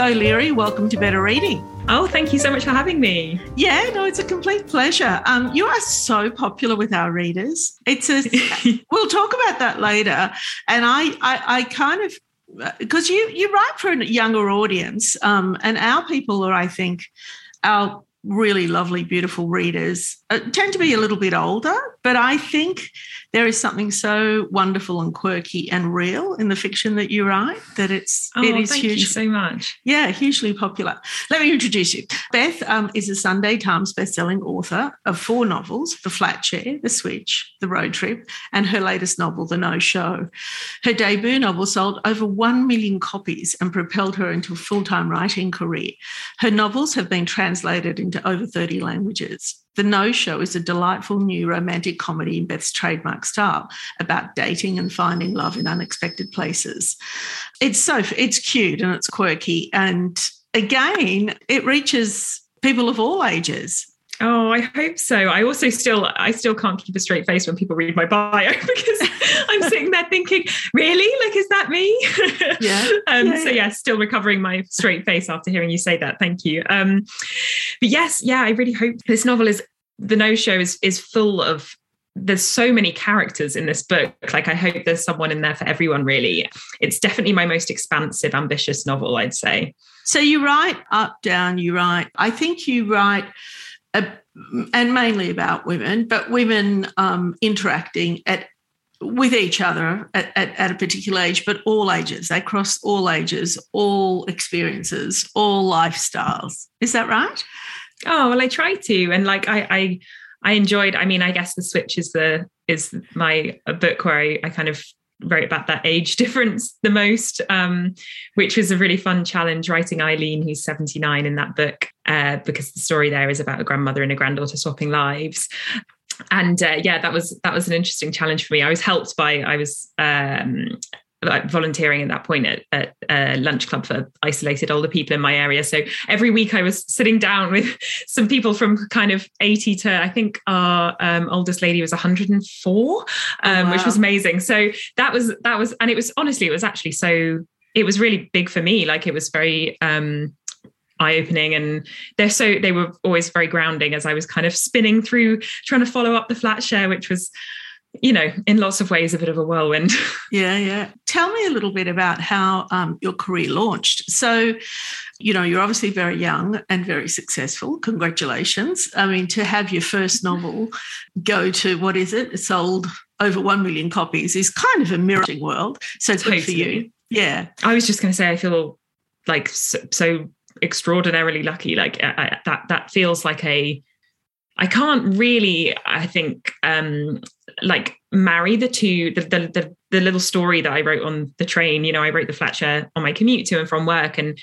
O'Leary, welcome to Better Reading. Oh, thank you so much for having me. Yeah, no, it's a complete pleasure. Um, you are so popular with our readers. It's a. we'll talk about that later, and I, I, I kind of because you you write for a younger audience, um, and our people are, I think, our really lovely, beautiful readers uh, tend to be a little bit older, but I think there is something so wonderful and quirky and real in the fiction that you write that it's oh, it is thank huge. you so much. Yeah, hugely popular. Let me introduce you. Beth um, is a Sunday Times bestselling author of four novels: The Flatshare, The Switch, The Road Trip, and her latest novel, The No Show. Her debut novel sold over one million copies and propelled her into a full-time writing career. Her novels have been translated into over 30 languages. The No Show is a delightful new romantic comedy in Beth's trademark style about dating and finding love in unexpected places. It's so it's cute and it's quirky and again it reaches people of all ages. Oh, I hope so. I also still I still can't keep a straight face when people read my bio because I'm sitting there thinking, really? Like, is that me? Yeah. um, Yeah, so yeah. still recovering my straight face after hearing you say that. Thank you. Um, but yes, yeah, I really hope this novel is the no show is is full of there's so many characters in this book. Like I hope there's someone in there for everyone, really. It's definitely my most expansive, ambitious novel, I'd say. So you write up, down, you write, I think you write, uh, and mainly about women, but women um, interacting at with each other at, at, at a particular age, but all ages. They cross all ages, all experiences, all lifestyles. Is that right? Oh well, I try to, and like I, I, I enjoyed. I mean, I guess the switch is the is my book where I, I kind of wrote about that age difference the most, um, which was a really fun challenge. Writing Eileen, who's seventy nine in that book, uh, because the story there is about a grandmother and a granddaughter swapping lives. And uh, yeah, that was that was an interesting challenge for me. I was helped by I was um, like volunteering at that point at, at a lunch club for isolated older people in my area. So every week I was sitting down with some people from kind of 80 to I think our um, oldest lady was 104, um, wow. which was amazing. So that was that was and it was honestly it was actually so it was really big for me. Like it was very um eye-opening and they're so they were always very grounding as I was kind of spinning through trying to follow up the flat share, which was you know, in lots of ways, a bit of a whirlwind. Yeah, yeah. Tell me a little bit about how um, your career launched. So, you know, you're obviously very young and very successful. Congratulations. I mean, to have your first novel go to what is it? It sold over 1 million copies is kind of a mirroring world. So good for you. Yeah. I was just going to say, I feel like so, so extraordinarily lucky. Like I, I, that, that feels like a. I can't really, I think, um, like marry the two. The, the the the little story that I wrote on the train. You know, I wrote the flat share on my commute to and from work, and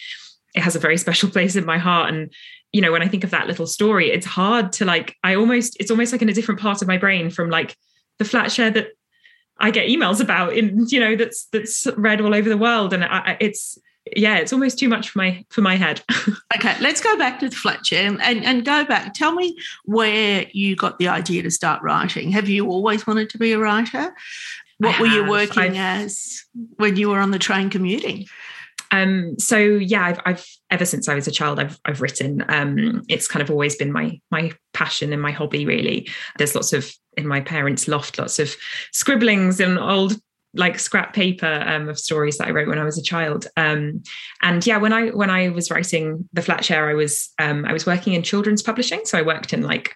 it has a very special place in my heart. And you know, when I think of that little story, it's hard to like. I almost, it's almost like in a different part of my brain from like the flat share that I get emails about in you know that's that's read all over the world, and I- it's yeah, it's almost too much for my for my head. Okay, let's go back to the flat share and, and go back. Tell me where you got the idea to start writing. Have you always wanted to be a writer? What I were you working I've- as when you were on the train commuting? Um, so yeah, I've, I've ever since I was a child, I've I've written. Um, it's kind of always been my my passion and my hobby. Really, there's lots of in my parents' loft, lots of scribblings and old like scrap paper um, of stories that I wrote when I was a child. Um, and yeah, when I when I was writing the flat share, I was um, I was working in children's publishing, so I worked in like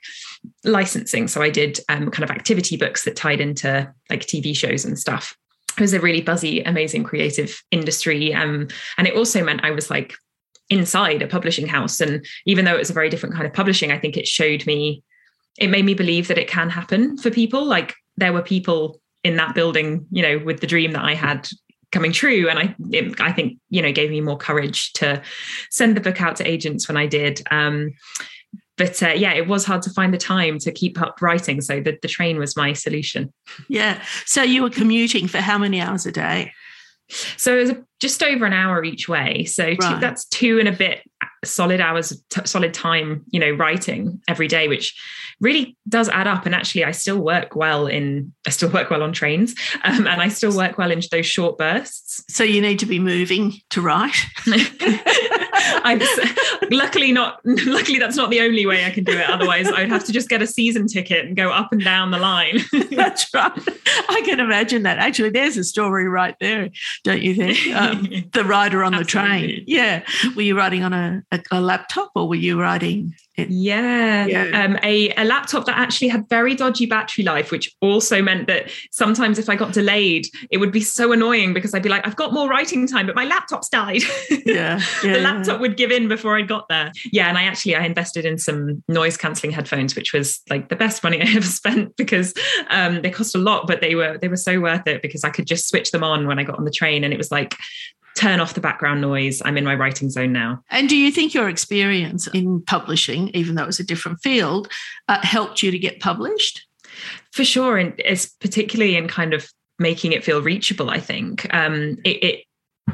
licensing. So I did um, kind of activity books that tied into like TV shows and stuff. It was a really buzzy, amazing, creative industry, um, and it also meant I was like inside a publishing house. And even though it was a very different kind of publishing, I think it showed me, it made me believe that it can happen for people. Like there were people in that building, you know, with the dream that I had coming true. And I, it, I think, you know, gave me more courage to send the book out to agents when I did. Um, but uh, yeah, it was hard to find the time to keep up writing. So the, the train was my solution. Yeah. So you were commuting for how many hours a day? So it was just over an hour each way. So right. two, that's two and a bit solid hours, t- solid time, you know, writing every day, which really does add up. And actually, I still work well in, I still work well on trains, um, and I still work well in those short bursts. So you need to be moving to write. I'm luckily not. Luckily, that's not the only way I can do it. Otherwise, I'd have to just get a season ticket and go up and down the line. that's right. I can imagine that. Actually, there's a story right there, don't you think? Um, the rider on Absolutely. the train. Yeah. Were you riding on a, a, a laptop or were you riding yeah, yeah. Um, a, a laptop that actually had very dodgy battery life, which also meant that sometimes if I got delayed, it would be so annoying because I'd be like, I've got more writing time, but my laptop's died. Yeah, yeah the laptop would give in before I got there. Yeah, and I actually I invested in some noise cancelling headphones, which was like the best money I ever spent because um, they cost a lot, but they were they were so worth it because I could just switch them on when I got on the train, and it was like turn off the background noise. I'm in my writing zone now. And do you think your experience in publishing, even though it was a different field, uh, helped you to get published? For sure. And it's particularly in kind of making it feel reachable, I think. Um, it, it,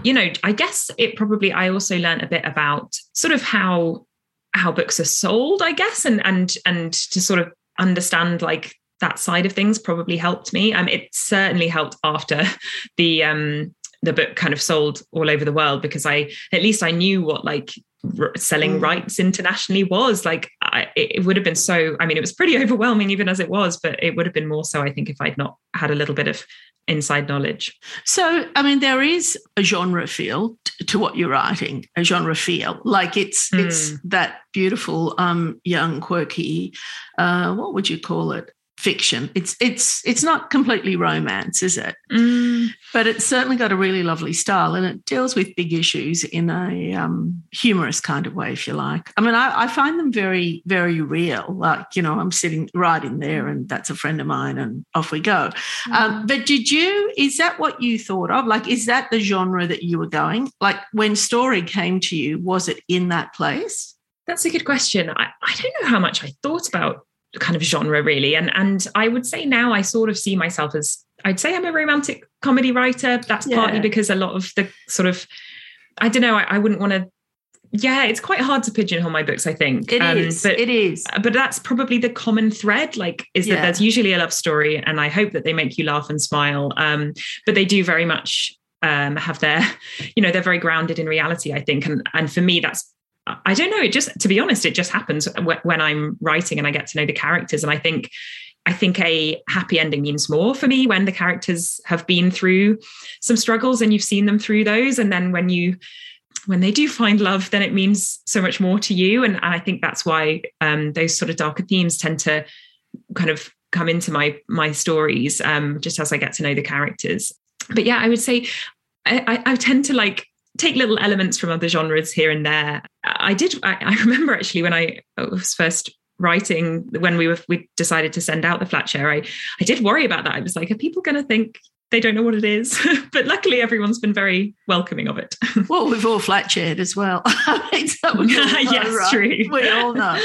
you know, I guess it probably, I also learned a bit about sort of how how books are sold, I guess, and and and to sort of understand like that side of things probably helped me. Um, it certainly helped after the um the book kind of sold all over the world because I at least I knew what like r- selling mm. rights internationally was like I, it would have been so I mean it was pretty overwhelming even as it was but it would have been more so I think if I'd not had a little bit of inside knowledge so I mean there is a genre feel to what you're writing a genre feel like it's mm. it's that beautiful um young quirky uh what would you call it fiction. It's it's it's not completely romance, is it? Mm. But it's certainly got a really lovely style, and it deals with big issues in a um, humorous kind of way, if you like. I mean, I, I, find them very very real. Like you know, I'm sitting right in there, and that's a friend of mine, and off we go. Mm. Um, but did you? Is that what you thought of? Like, is that the genre that you were going? Like when story came to you, was it in that place? That's a good question. I, I don't know how much I thought about kind of genre really and and i would say now i sort of see myself as i'd say i'm a romantic comedy writer that's yeah. partly because a lot of the sort of i don't know i, I wouldn't want to yeah it's quite hard to pigeonhole my books i think it um, is. but, it is but that's probably the common thread like is yeah. that there's usually a love story and i hope that they make you laugh and smile um, but they do very much um, have their you know they're very grounded in reality i think and and for me that's I don't know. It just, to be honest, it just happens when I'm writing and I get to know the characters. And I think, I think a happy ending means more for me when the characters have been through some struggles and you've seen them through those. And then when you, when they do find love, then it means so much more to you. And, and I think that's why um, those sort of darker themes tend to kind of come into my my stories um, just as I get to know the characters. But yeah, I would say I, I, I tend to like take little elements from other genres here and there. I did. I, I remember actually when I was first writing when we were we decided to send out the flat share. I I did worry about that. I was like, are people going to think they don't know what it is. but luckily, everyone's been very welcoming of it. well, we've all flat shared as well. yes, right? true. We all know.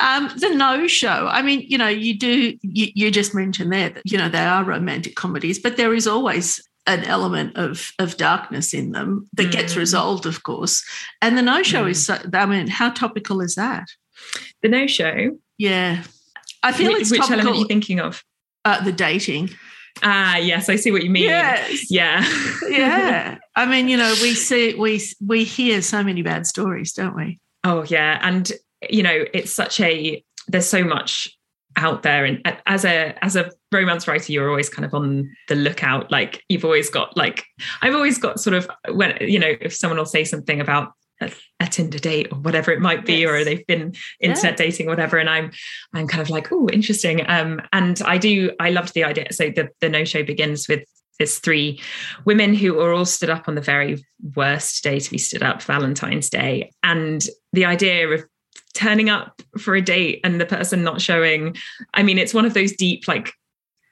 Um, the no show. I mean, you know, you do. You, you just mentioned there that you know they are romantic comedies, but there is always an element of of darkness in them that mm. gets resolved, of course. And the no show mm. is, so, I mean, how topical is that? The no show. Yeah, I feel which, it's which topical. element are you thinking of? Uh, the dating. Ah, yes, I see what you mean. Yes. Yeah. yeah. I mean, you know, we see we we hear so many bad stories, don't we? Oh yeah, and you know, it's such a there's so much out there and as a as a romance writer you're always kind of on the lookout like you've always got like i've always got sort of when you know if someone will say something about a, a Tinder date or whatever it might be, yes. or they've been internet yeah. dating, or whatever. And I'm I'm kind of like, oh, interesting. Um, and I do I loved the idea. So the the no show begins with this three women who are all stood up on the very worst day to be stood up, Valentine's Day, and the idea of turning up for a date and the person not showing. I mean it's one of those deep like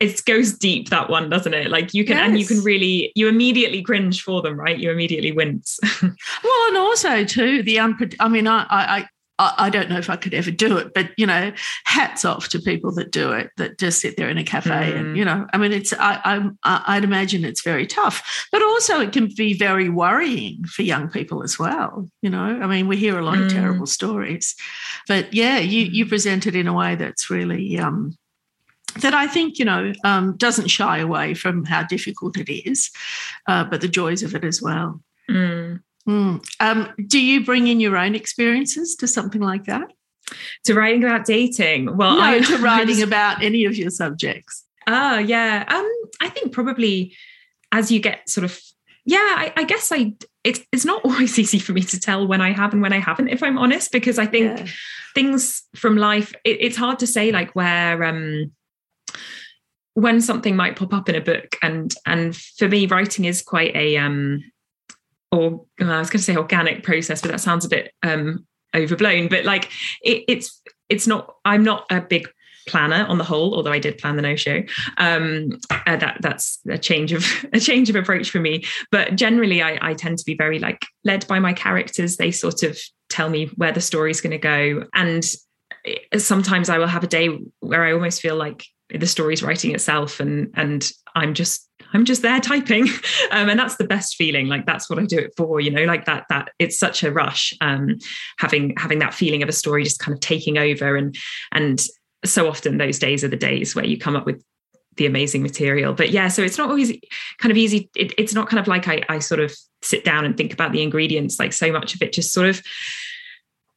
it goes deep that one doesn't it? Like you can yes. and you can really you immediately cringe for them right? You immediately wince. Well and also too the unpre- i mean I, I I don't know if I could ever do it, but you know, hats off to people that do it, that just sit there in a cafe mm. and you know, I mean, it's I, I I'd imagine it's very tough, but also it can be very worrying for young people as well. You know, I mean, we hear a lot mm. of terrible stories, but yeah, you you present it in a way that's really um, that I think you know um, doesn't shy away from how difficult it is, uh, but the joys of it as well. Mm. Mm. Um, do you bring in your own experiences to something like that? To writing about dating? Well, no, I, to writing about any of your subjects. Oh, yeah. Um, I think probably as you get sort of, yeah, I, I guess I. It's it's not always easy for me to tell when I have and when I haven't, if I'm honest, because I think yeah. things from life. It, it's hard to say like where. um when something might pop up in a book and and for me writing is quite a um or I was going to say organic process, but that sounds a bit um, overblown. But like it, it's it's not. I'm not a big planner on the whole, although I did plan the no show. Um, uh, that that's a change of a change of approach for me. But generally, I, I tend to be very like led by my characters. They sort of tell me where the story's going to go, and sometimes I will have a day where I almost feel like the story's writing itself, and and I'm just I'm just there typing. Um, and that's the best feeling. Like that's what I do it for, you know, like that, that it's such a rush, um, having, having that feeling of a story just kind of taking over. And, and so often those days are the days where you come up with the amazing material. But yeah, so it's not always kind of easy. It, it's not kind of like I, I sort of sit down and think about the ingredients, like so much of it just sort of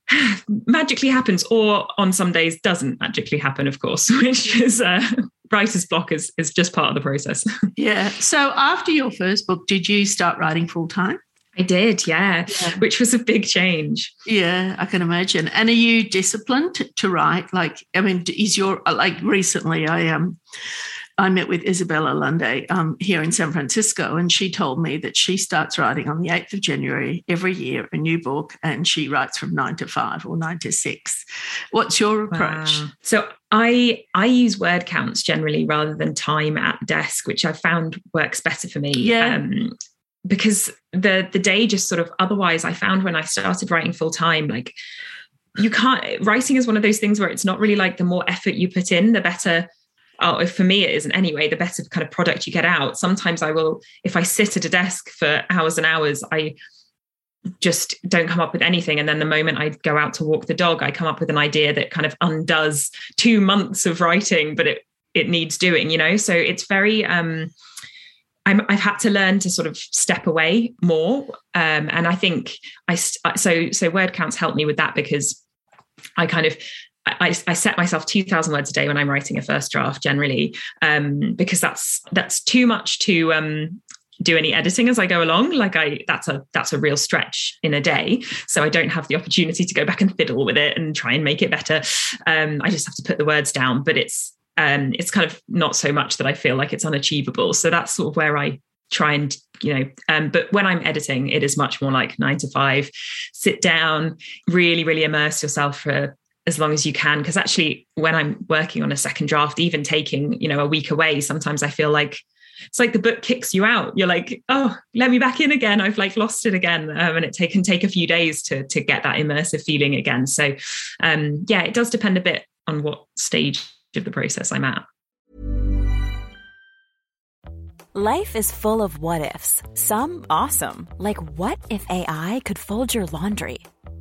magically happens or on some days doesn't magically happen of course which is uh, writer's block is, is just part of the process yeah so after your first book did you start writing full time I did, yeah, yeah, which was a big change. Yeah, I can imagine. And are you disciplined to write? Like, I mean, is your like recently? I um, I met with Isabel Allende um, here in San Francisco, and she told me that she starts writing on the 8th of January every year, a new book, and she writes from nine to five or nine to six. What's your approach? Wow. So I I use word counts generally rather than time at desk, which I found works better for me. Yeah. Um, because the the day just sort of otherwise I found when I started writing full time, like you can't writing is one of those things where it's not really like the more effort you put in, the better oh, for me it isn't anyway, the better kind of product you get out. Sometimes I will, if I sit at a desk for hours and hours, I just don't come up with anything. And then the moment I go out to walk the dog, I come up with an idea that kind of undoes two months of writing, but it it needs doing, you know? So it's very um i have had to learn to sort of step away more, um, and I think I so so word counts help me with that because I kind of I, I, set myself 2000 words a day when I'm writing a first draft generally, um, because that's, that's too much to, um, do any editing as I go along. Like I, that's a, that's a real stretch in a day. So I don't have the opportunity to go back and fiddle with it and try and make it better. Um, I just have to put the words down, but it's, um, it's kind of not so much that I feel like it's unachievable. So that's sort of where I try and you know um, but when i'm editing it is much more like nine to five sit down really really immerse yourself for as long as you can. Because actually when i'm working on a second draft even taking you know a week away sometimes i feel like it's like the book kicks you out. You're like oh let me back in again. I've like lost it again. Um, and it take, can take a few days to to get that immersive feeling again. So um yeah it does depend a bit on what stage of the process i'm at. Life is full of what ifs. Some awesome like what if ai could fold your laundry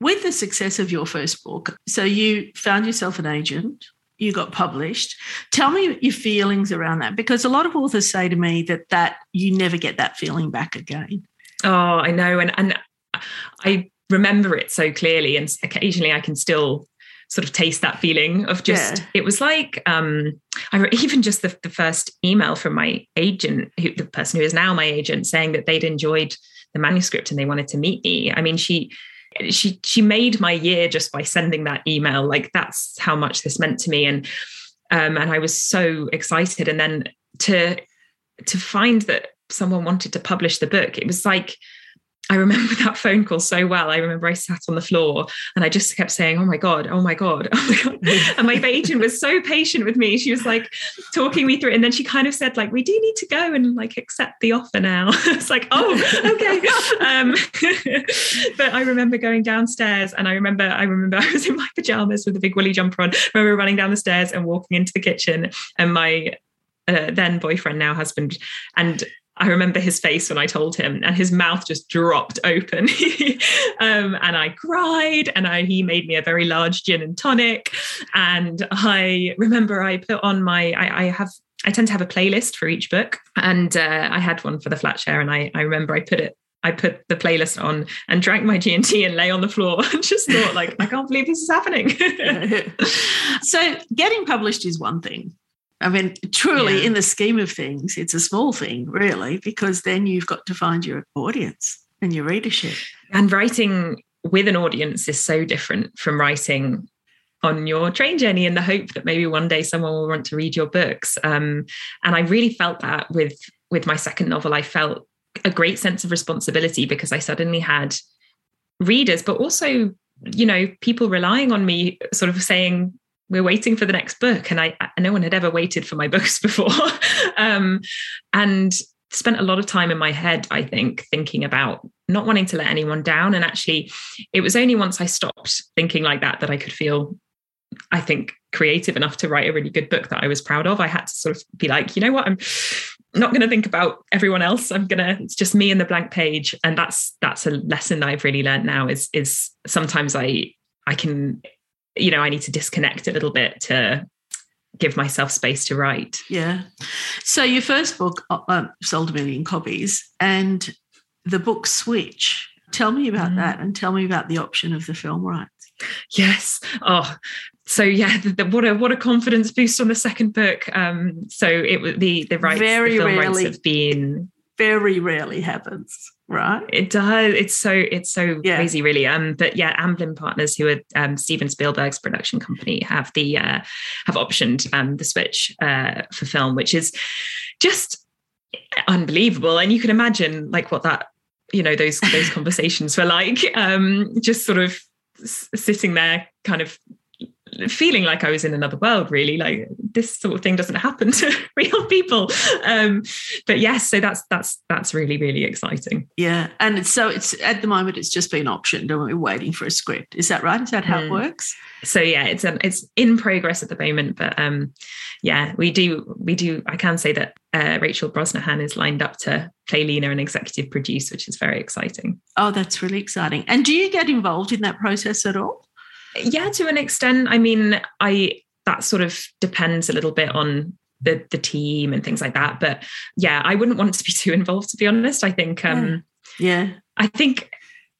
With the success of your first book, so you found yourself an agent, you got published. Tell me your feelings around that because a lot of authors say to me that that you never get that feeling back again. Oh, I know, and and I remember it so clearly, and occasionally I can still sort of taste that feeling of just Yeah. it was like um I re- even just the, the first email from my agent who the person who is now my agent saying that they'd enjoyed the manuscript and they wanted to meet me I mean she she she made my year just by sending that email. Like that's how much this meant to me. And um and I was so excited. And then to to find that someone wanted to publish the book it was like I remember that phone call so well. I remember I sat on the floor and I just kept saying, Oh my God, oh my God, oh my God. and my agent was so patient with me. She was like talking me through it. And then she kind of said, like, we do need to go and like accept the offer now. it's like, oh, okay. Um, but I remember going downstairs and I remember, I remember I was in my pajamas with a big woolly jumper on. I remember running down the stairs and walking into the kitchen and my uh, then boyfriend, now husband, and I remember his face when I told him, and his mouth just dropped open. um, and I cried, and I, he made me a very large gin and tonic. And I remember I put on my, I, I have, I tend to have a playlist for each book, and uh, I had one for the flat share, and I, I remember I put it. I put the playlist on and drank my G and T and lay on the floor and just thought, like, I can't believe this is happening. so getting published is one thing. I mean, truly, Yeah. in the scheme of things, it's a small thing, really, because then you've got to find your audience and your readership. and writing with an audience is so different from writing on your train journey in the hope that maybe one day someone will want to read your books um, and i really felt that with with my second novel i felt a great sense of responsibility because i suddenly had readers but also you know people relying on me sort of saying we're waiting for the next book. And i, I no one had ever waited for my books before. Um, and spent a lot of time in my head i think thinking about not wanting to let anyone down. And actually it was only once i stopped thinking like that that i could feel i think creative enough to write a really good book that i was proud of. I had to sort of be like you know what? I'm not going to think about everyone else. I'm going to it's just me and the blank page. And that's that's a lesson that i've really learned now is is sometimes i i can you know i need to disconnect a little bit to give myself space to write Yeah. So your first book uh, sold a million copies, and the book Switch. Tell me about Mm. that, and tell me about the option of the film rights. Yes. Oh, so yeah, the, the, what a what a confidence boost on the second book. Um, so it was the the rights, Very the film rights rarely. have been. Very rarely happens, right? It does. It's so it's so Yeah. crazy, really. Um, but yeah, Amblin Partners, who are um, Steven Spielberg's production company, have the uh, have optioned um, the Switch uh, for film, which is just unbelievable. And you can imagine like what that you know those those conversations were like. Um, just sort of s- sitting there, kind of feeling like I was in another world, really. Like this sort of thing doesn't happen to real people. Um, but yes, so that's that's that's really really exciting. Yeah, and so it's at the moment it's just been optioned, and we're waiting for a script. Is that right? Is that how it Mm. works? So yeah, it's um, it's in progress at the moment, but um, yeah, we do we do. I can say that uh, Rachel Brosnahan is lined up to play Leena and executive produce, which is very exciting. Oh, that's really exciting. And do you get involved in that process at all? Yeah, to an extent. I mean, I that sort of depends a little bit on the the team and things like that. But yeah, I wouldn't want to be too involved, to be honest. I think um, Yeah. I think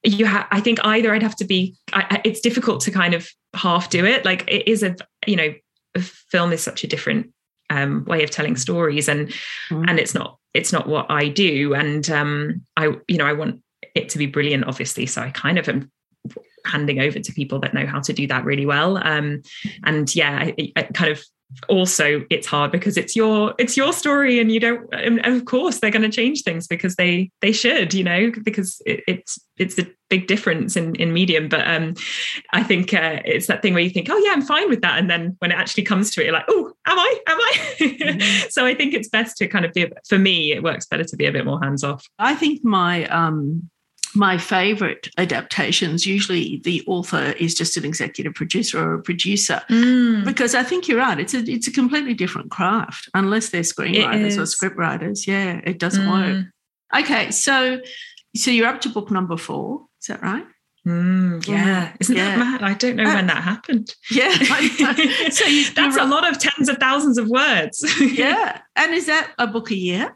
you have. I think either I'd have to be. I, I- it's difficult to kind of half do it. Like it is a you know, a film is such a different um, way of telling stories and mm. and it's not it's not what I do and um, I you know I want it to be brilliant obviously so I kind of am handing over to people that know how to do that really well. Um, and yeah I, I kind of also it's hard because it's your it's your story and you don't and of course they're going to change things because they they should you know because it, it's it's a big difference in in medium. But um i think uh, it's that thing where you think oh yeah i'm fine with that. And then when it actually comes to it you're like oh am i? Am i? Mm-hmm. so i think it's best to kind of be for me it works better to be a bit more hands off. I think my um my favorite adaptations usually the author is just an executive producer or a producer mm. because i think you're right it's a it's a completely different craft unless they're screenwriters or script writers yeah it doesn't mm. work okay so so you're up to book number four is that right Mm, yeah, isn't yeah. that mad? I don't know uh, when that happened. Yeah, so you, that's a lot of tens of thousands of words. yeah, and is that a book a year?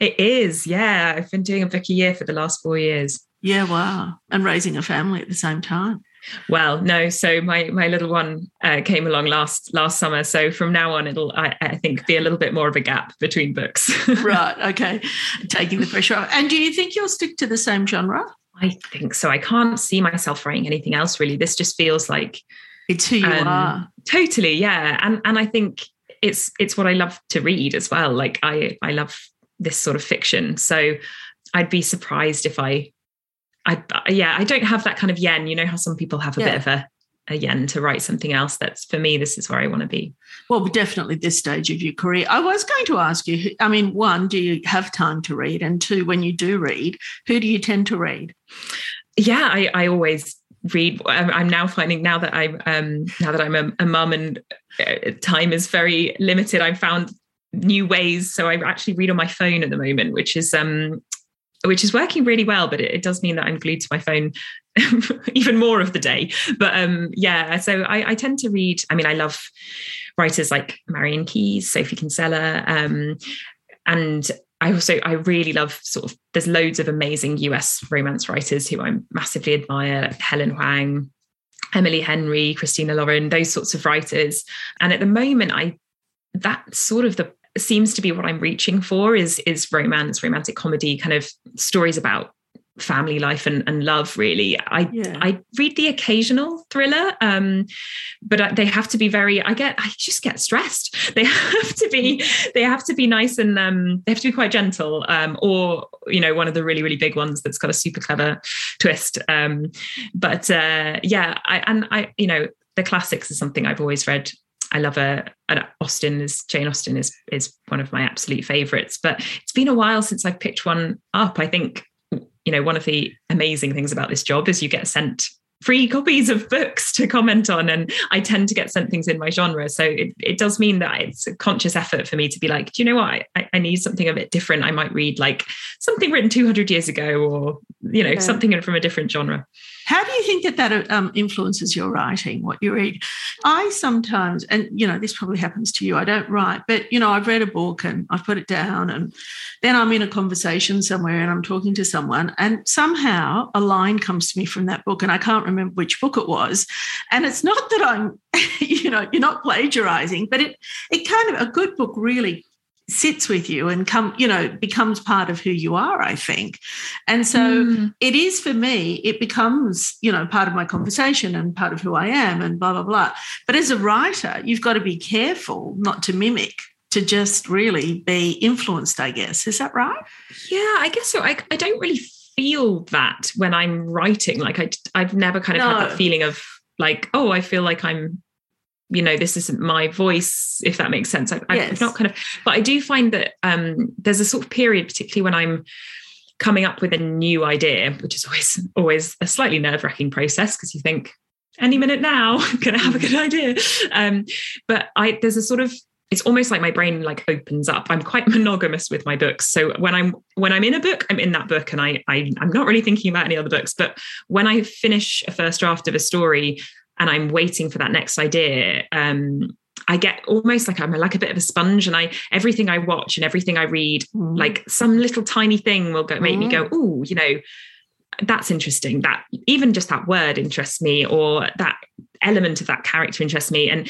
It is. Yeah, I've been doing a book a year for the last four years. Yeah, wow. And raising a family at the same time. Well, no. So my my little one uh, came along last last summer. So from now on, it'll I, I think be a little bit more of a gap between books. right. Okay. Taking the pressure off. And do you think you'll stick to the same genre? I think so. I can't see myself writing anything else really. This just feels like it's who you um, are. Totally. Yeah. And and I think it's it's what I love to read as well. Like I I love this sort of fiction. So I'd be surprised if I I yeah, I don't have that kind of yen. You know how some people have a yeah. bit of a a yen to write something else. That's for me. This is where I want to be. Well, definitely this stage of your career. I was going to ask you. I mean, one, do you have time to read? And two, when you do read, who do you tend to read? Yeah, I, I always read. I'm now finding now that I'm um, now that I'm a, a mum and uh, time is very limited. I've found new ways. So I actually read on my phone at the moment, which is um, which is working really well, but it, it does mean that I'm glued to my phone even more of the day. But um, yeah, so I, I, tend to read. I mean, I love writers like Marian Keyes, Sophie Kinsella, um, and I also I really love sort of. There's loads of amazing US romance writers who I massively admire, Helen Hoang. Emily Henry, Christina Lauren, those sorts of writers. And at the moment, I that's sort of the seems to be what I'm reaching for is is romance, romantic comedy, kind of stories about family life and, and love really. I yeah. i read the occasional thriller um but they have to be very i get i just get stressed. They have to be they have to be nice and um they have to be quite gentle um or you know one of the really really big ones that's got a super clever twist. Um but uh yeah i and i you know the classics is something i've always read I love a, a, Austen is Jane Austen is is one of my absolute favorites. But it's been a while since I've picked one up. I think you know one of the amazing things about this job is you get sent free copies of books to comment on and i tend to get sent things in my genre so it, it does mean that it's a conscious effort for me to be like do you know what I, I need something a bit different i might read like something written 200 years ago or you know yeah. something from a different genre how do you think that that um, influences your writing, what you read? I sometimes, and you know, this probably happens to you. I don't write, but you know, I've read a book and I've put it down, and then I'm in a conversation somewhere and I'm talking to someone, and somehow a line comes to me from that book, and I can't remember which book it was. And it's not that I'm, you know, you're not plagiarizing, but it it kind of a good book really sits with you and come you know becomes part of who you are i think. And so mm. it is for me it becomes you know part of my conversation and part of who i am and blah blah blah. But as a writer you've got to be careful not to mimic to just really be influenced i guess. Is that right? Yeah i guess so. I, I don't really feel that when i'm writing. Like I, i've never kind of no. had that feeling of like oh i feel like i'm you know this isn't my voice if that makes sense. I, yes. i've not kind of but i do find that um there's a sort of period particularly when i'm coming up with a new idea which is always always a slightly nerve-wracking process because you think any minute now i'm gonna have a good idea. Um but i there's a sort of it's almost like my brain like opens up. I'm quite monogamous with my books. So when i'm when i'm in a book i'm in that book and I, I i'm not really thinking about any other books. But when i finish a first draft of a story and I'm waiting for that next idea, um, I get almost like I'm like a bit of a sponge, and I everything I watch and everything I read, mm. like some little tiny thing will go make mm. me go, oh, you know, that's interesting. That even just that word interests me, or that element of that character interests me, and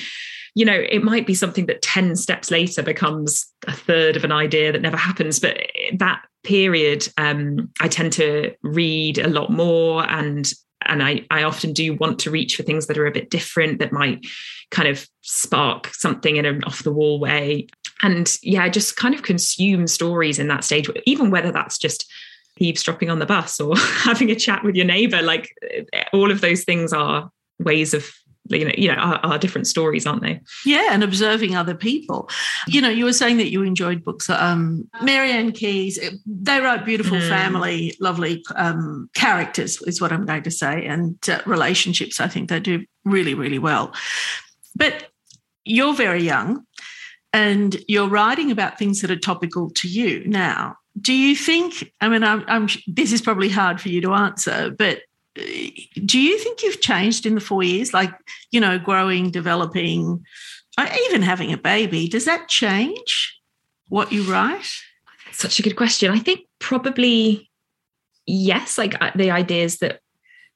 you know, it might be something that 10 steps later becomes a third of an idea that never happens. But that period, um, I tend to read a lot more and and I, I often do want to reach for things that are a bit different that might kind of spark something in an off the wall way. And yeah just kind of consume stories in that stage even whether that's just eavesdropping on the bus or having a chat with your neighbor like eh, all of those things are ways of you know, you know, are, are, different stories, aren't they? Yeah, and observing other people. You know, you were saying that you enjoyed books. Um, Marian Keyes, they write beautiful mm. family, lovely um, characters, is what I'm going to say, and uh, relationships. I think they do really, really well. But you're very young, and you're writing about things that are topical to you now. Do you think? I mean, I'm, I'm this is probably hard for you to answer, but do you think you've changed in the four years? Like, you know, growing, developing, uh, even having a baby, does that change what you write? Such a good question. I think probably yes. Like uh, the ideas that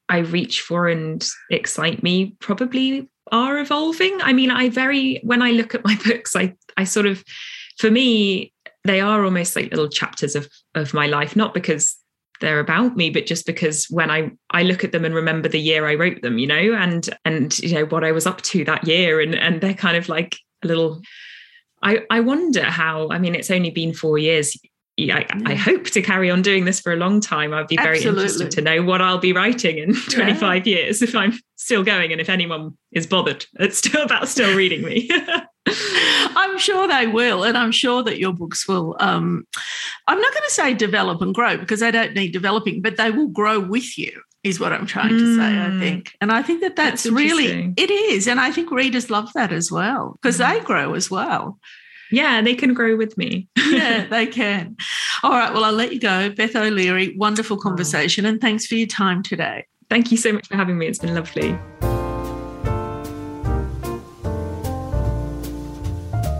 I reach for and excite me probably are evolving. I mean, I very, when I look at my books, I, I sort of, for me, they are almost like little chapters of, of my life, not because they're about me but just because when i i look at them and remember the year i wrote them you know and and you know what i was up to that year and and they're kind of like a little i i wonder how i mean it's only been 4 years I, I, hope to carry on doing this for a long time. I'd be very Absolutely. interested to know what I'll be writing in 25 yeah. years if I'm still going and if anyone is bothered it's still about still reading me. I'm sure they will, and I'm sure that your books will. Um, I'm not going to say develop and grow because they don't need developing, but they will grow with you. Is what I'm trying to say. I hmm. think, and I think that that's, that's really it is, and I think readers love that as well because mm. they grow as well. Yeah, they can grow with me. yeah, they can. All right. Well, I'll let you go. Beth O'Leary, wonderful conversation. Oh. And thanks for your time today. Thank you so much for having me. It's been lovely.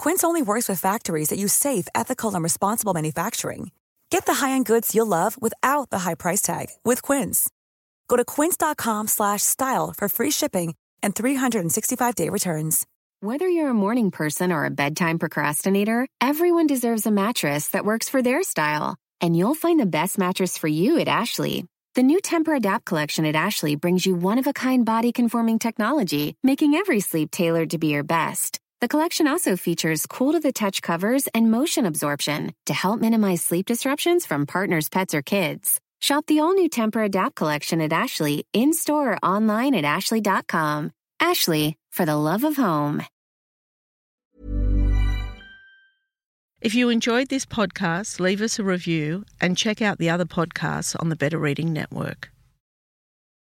Quince only works with factories that use safe, ethical, and responsible manufacturing. Get the high-end goods you'll love without the high price tag with Quince. Go to quince.com/style for free shipping and 365-day returns. Whether you're a morning person or a bedtime procrastinator, everyone deserves a mattress that works for their style. And you'll find the best mattress for you at Ashley. The new Tempur-Adapt collection at Ashley brings you one-of-a-kind body-conforming technology, making every sleep tailored to be your best. The collection also features cool to the touch covers and motion absorption to help minimize sleep disruptions from partners, pets, or kids. Shop the all new Tempur-Adapt collection at Ashley in store or online at ashley.com. Ashley, for the love of home. If you enjoyed this podcast, leave us a review and check out the other podcasts on the Better Reading Network.